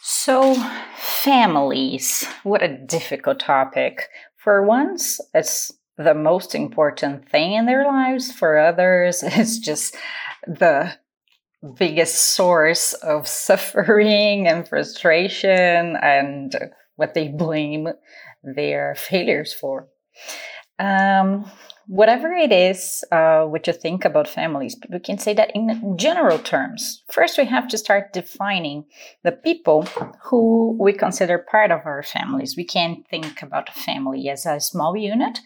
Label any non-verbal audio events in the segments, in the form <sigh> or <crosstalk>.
So, families, what a difficult topic. For once, it's the most important thing in their lives. For others, <laughs> it's just the biggest source of <laughs> suffering and frustration and what they blame their failures for. Um, whatever it is, uh, what you think about families, we can say that in general terms. First, we have to start defining the people who we consider part of our families. We can't think about a family as a small unit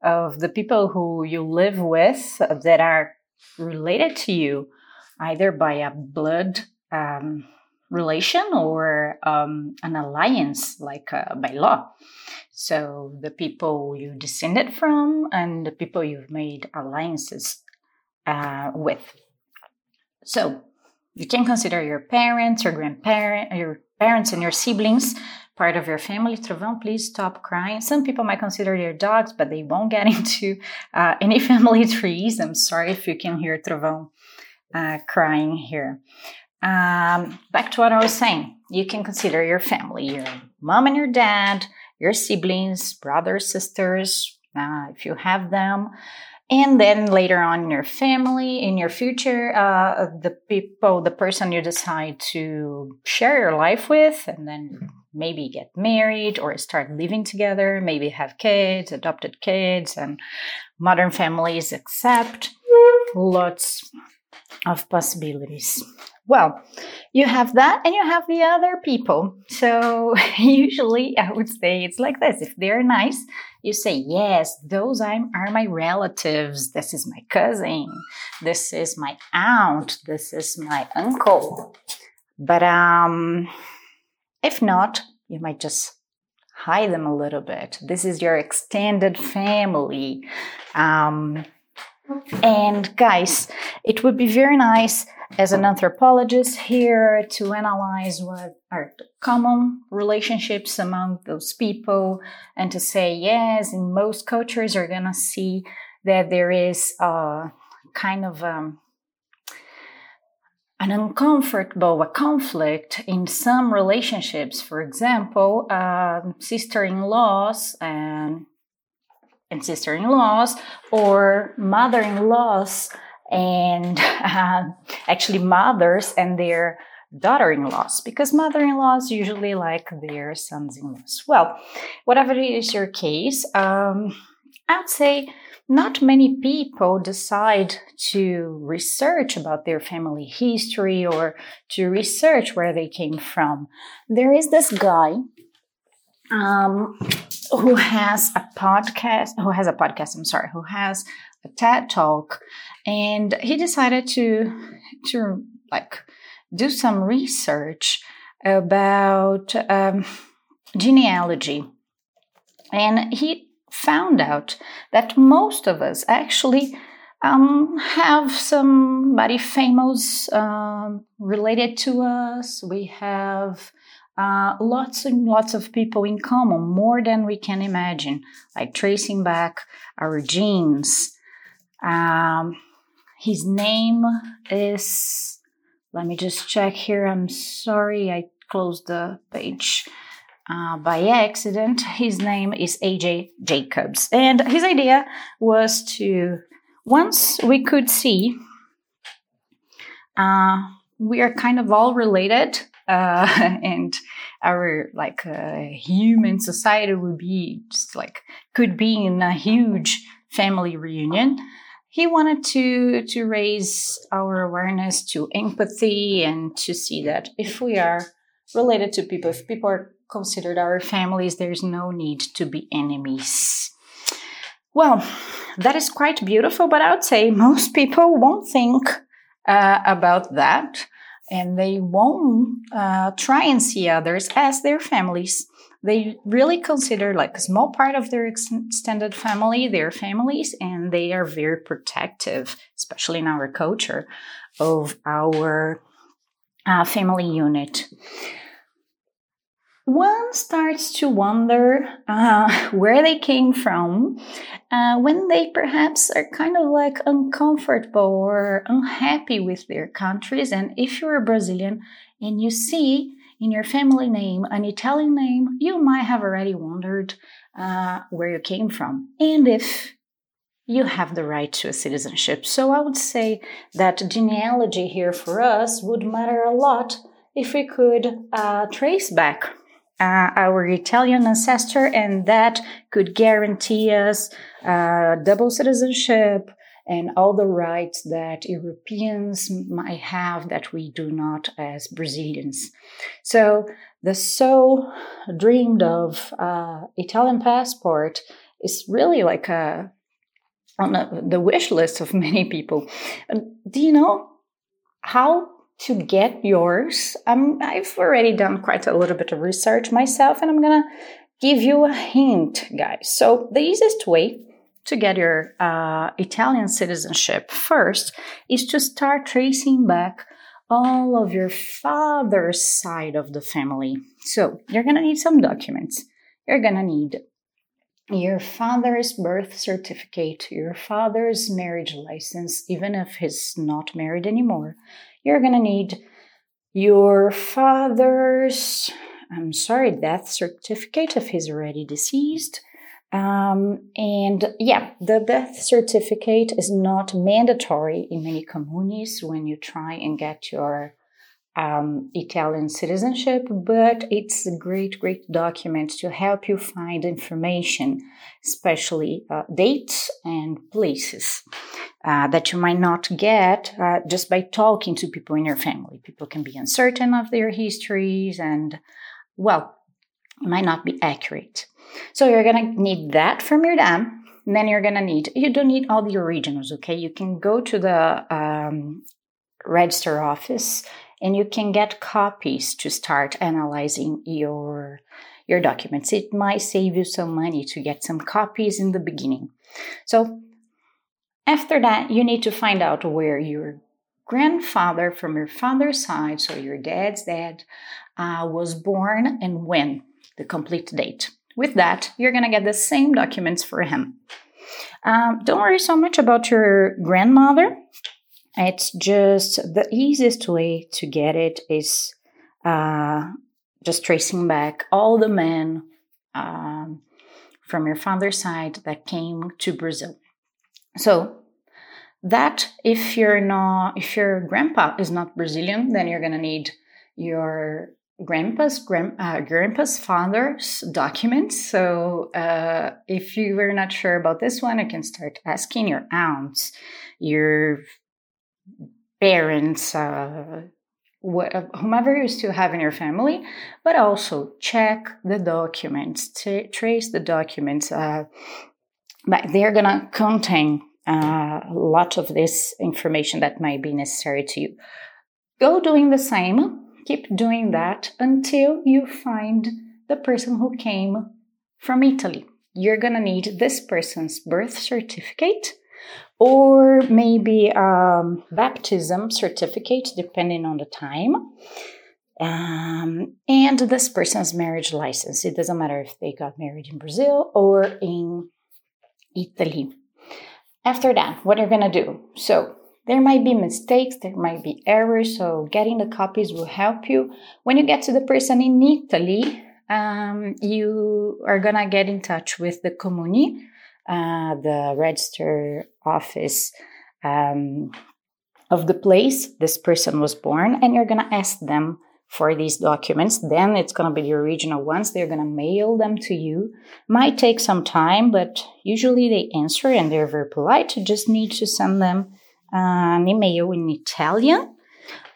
of the people who you live with that are related to you, either by a blood um, relation or um, an alliance, like uh, by law. So the people you descended from and the people you've made alliances uh, with. So you can consider your parents, your grandparents, your parents and your siblings part of your family. Trovão, please stop crying. Some people might consider your dogs, but they won't get <laughs> into uh, any family <laughs> trees. I'm sorry if you can hear Trovão uh, crying here. Um, back to what I was saying. You can consider your family, your mom and your dad, your siblings, brothers, sisters, uh, if you have them. And then later on in your family, in your future, uh, the people, the person you decide to share your life with, and then maybe get married or start living together, maybe have kids, adopted kids, and modern families accept lots of possibilities. Well, you have that and you have the other people. So <laughs> usually I would say it's like this. If they're nice, you say, yes, those are my relatives. This is my cousin. This is my aunt. This is my uncle. But um, if not, you might just hide them a little bit. This is your extended family. Um, and guys, it would be very nice as an anthropologist here to analyze what are the common relationships among those people and to say, yes, in most cultures, you're going to see that there is a kind of um, an uncomfortable a conflict in some relationships. For example, uh, sister-in-laws and and sister-in-laws or mother-in-laws and uh, <laughs> actually mothers and their daughter-in-laws because mother-in-laws usually like their sons-in-laws. Well whatever is your case um, i would say not many people decide to research about their family history or to research where they came from. There is this guy um, who has a podcast who has a podcast i'm sorry who has a ted talk and he decided to to like do some research about um, genealogy and he found out that most of us actually um, have somebody famous um, related to us. We have uh, lots and lots of people in common, more than we can imagine, like tracing back our genes. Um, his name is, let me just check here. I'm sorry, I closed the page. Uh, by accident. His name is AJ Jacobs. And his idea was to, once we could see, uh, we are kind of all related uh, <laughs> and our like uh, human society would be just like could be in a huge family reunion. He wanted to to raise our awareness to empathy and to see that if we are related to people if people are considered our families there's no need to be enemies. Well that is quite beautiful but i would say most people won't think uh, about that and they won't uh, try and see others as their families. They really consider like a small part of their extended family, their families, and they are very protective, especially in our culture, of our uh, family unit one starts to wonder uh, <laughs> where they came from uh, when they perhaps are kind of like uncomfortable or unhappy with their countries. And if you're a Brazilian and you see in your family name an Italian name, you might have already wondered uh, where you came from and if you have the right to a citizenship. So I would say that genealogy here for us would matter a lot if we could uh, trace back uh, our Italian ancestor, and that could guarantee us uh, double citizenship and all the rights that Europeans might have that we do not as Brazilians. So the so dreamed of uh, Italian passport is really like a on a, the wish list of <laughs> many people. Do you know how to get yours? Um, I've already done quite a little bit of research myself, and I'm gonna give you a hint, guys. So the easiest way to get your uh, Italian citizenship first is to start tracing back all of your father's side of the family. So you're gonna need some documents. You're gonna need your father's birth certificate, your father's marriage license, even if he's not married anymore. You're going to need your father's, I'm sorry, death certificate if he's already deceased. Um, and yeah, the death certificate is not mandatory in many communes when you try and get your um, Italian citizenship, but it's a great, great document to help you find information, especially uh, dates and places uh, that you might not get uh, just by talking to people in your family. People can be uncertain of their histories and, well, might not be accurate. So you're going to need that from your dad. then you're to need, you don't need all the originals, okay? You can go to the um, register office and you can get copies to start analyzing your your documents. It might save you some money to get some copies in the beginning. So after that, you need to find out where your grandfather from your father's side, so your dad's dad, uh, was born and when, the complete date. With that, you're to get the same documents for him. Um, don't worry so much about your grandmother it's just the easiest way to get it is uh, just tracing back all the men um, from your father's side that came to Brazil. So that if you're not if your grandpa is not Brazilian, then you're gonna need your grandpa's grand, uh, grandpa's father's documents. So uh, if you were not sure about this one, you can start asking your aunts, your parents, uh, whomever you still have in your family, but also check the documents, t- trace the documents. Uh, but they're gonna contain uh, a lot of this information that might be necessary to you. Go doing the same. Keep doing that until you find the person who came from Italy. You're gonna need this person's birth certificate or maybe um, baptism certificate, depending on the time. Um, and this person's marriage license. It doesn't matter if they got married in Brazil or in Italy. After that, what are you're gonna do? So there might be mistakes, there might be errors, so getting the copies will help you. When you get to the person in Italy, um, you are gonna get in touch with the comuni uh, the register office um, of the place this person was born, and you're going to ask them for these documents. Then it's going to be the original ones. They're going to mail them to you. Might take some time, but usually they answer and they're very polite. You just need to send them uh, an email in Italian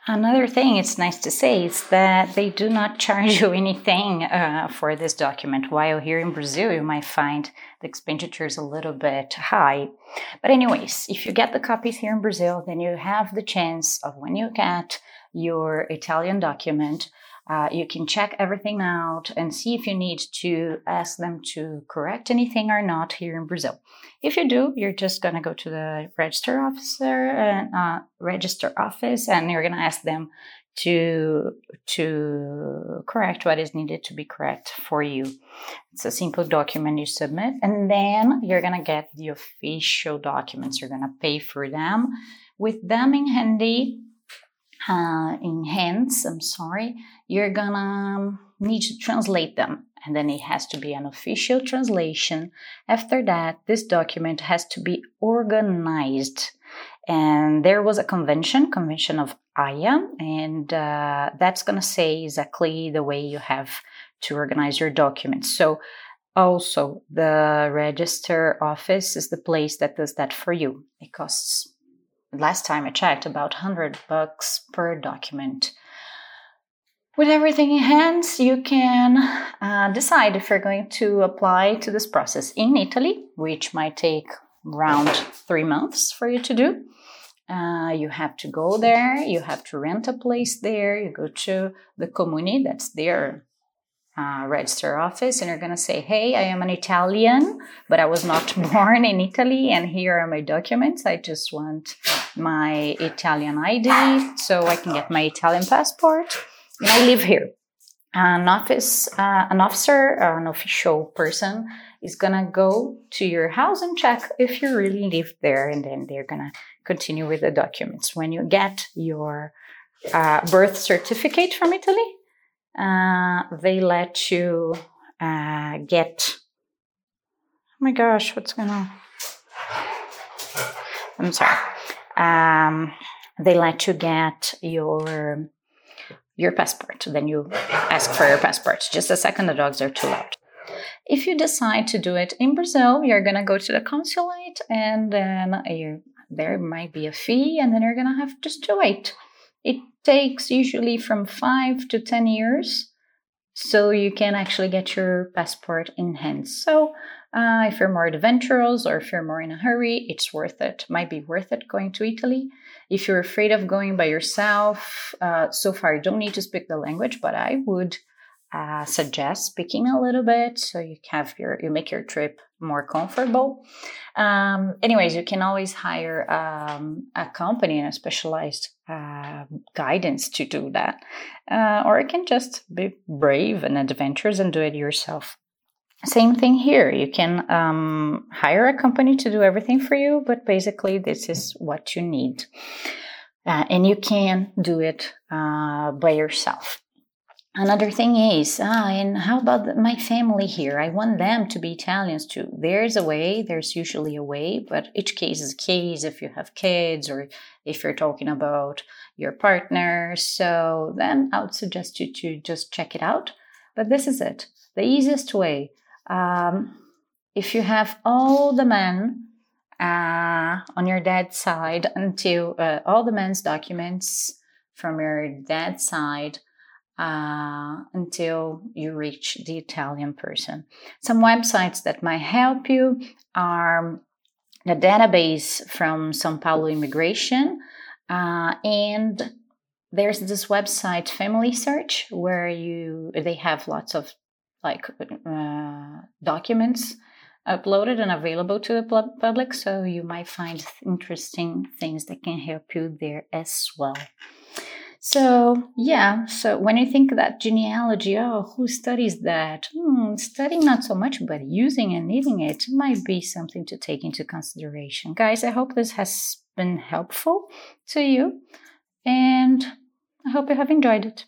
Another thing it's nice to say is that they do not <laughs> charge you anything uh, for this document. While here in Brazil, you might find the expenditures a little bit high. But, anyways, if you get the copies here in Brazil, then you have the chance of when you get your Italian document uh, you can check everything out and see if you need to ask them to correct anything or not here in Brazil. If you do, you're just going to go to the register officer and uh, register office, and you're going to ask them to to correct what is needed to be correct for you. It's a simple document you submit, and then you're going to get the official documents. You're going to pay for them. With them in handy, uh, in hands, I'm sorry, you're gonna need to translate them. And then it has to be an official translation. After that, this document has to be organized. And there was a convention, convention of Haia, and uh, that's to say exactly the way you have to organize your documents. So also the register office is the place that does that for you. It costs last time I checked, about 100 bucks per document. With everything in hand, you can uh, decide if you're going to apply to this process in Italy, which might take around three months for you to do. Uh, you have to go there, you have to rent a place there, you go to the comune, that's their uh, register office and you're going to say, Hey, I am an Italian, but I was not <laughs> born in Italy, and here are my documents. I just want my Italian ID so I can get my Italian passport. And I live here. An office, uh, an officer, uh, an official person is gonna go to your house and check if you really live there, and then they're gonna continue with the documents. When you get your uh, birth certificate from Italy, uh, they let you uh, get. Oh my gosh, what's going on? I'm sorry. Um, they let you get your your passport. Then you ask for your passport. Just a second, the dogs are too loud. If you decide to do it in Brazil, you're gonna go to the consulate, and then you, there might be a fee, and then you're gonna have just to wait. It takes usually from five to 10 years so you can actually get your passport in hand. So uh, if you're more adventurous or if you're more in a hurry, it's worth it. Might be worth it going to Italy. If you're afraid of going by yourself, uh, so far you don't need to speak the language, but I would uh, suggest speaking a little bit so you have your you make your trip more comfortable. Um, anyways, you can always hire um, a company and a specialized uh, guidance to do that, uh, or you can just be brave and adventurous and do it yourself. Same thing here. You can um, hire a company to do everything for you, but basically, this is what you need. Uh, and you can do it uh, by yourself. Another thing is, ah, and how about my family here? I want them to be Italians too. There's a way, there's usually a way, but each case is a case if you have kids or if you're talking about your partner. So then I would suggest you to just check it out. But this is it the easiest way. Um, if you have all the men uh, on your dad's side until uh, all the men's documents from your dad's side uh, until you reach the Italian person. Some websites that might help you are the database from Sao Paulo Immigration, uh, and there's this website Family Search where you they have lots of like uh, documents uploaded and available to the public, so you might find interesting things that can help you there as well. So, yeah, so when you think that genealogy, oh, who studies that? Hmm, studying not so much, but using and needing it might be something to take into consideration. Guys, I hope this has been helpful to you, and I hope you have enjoyed it.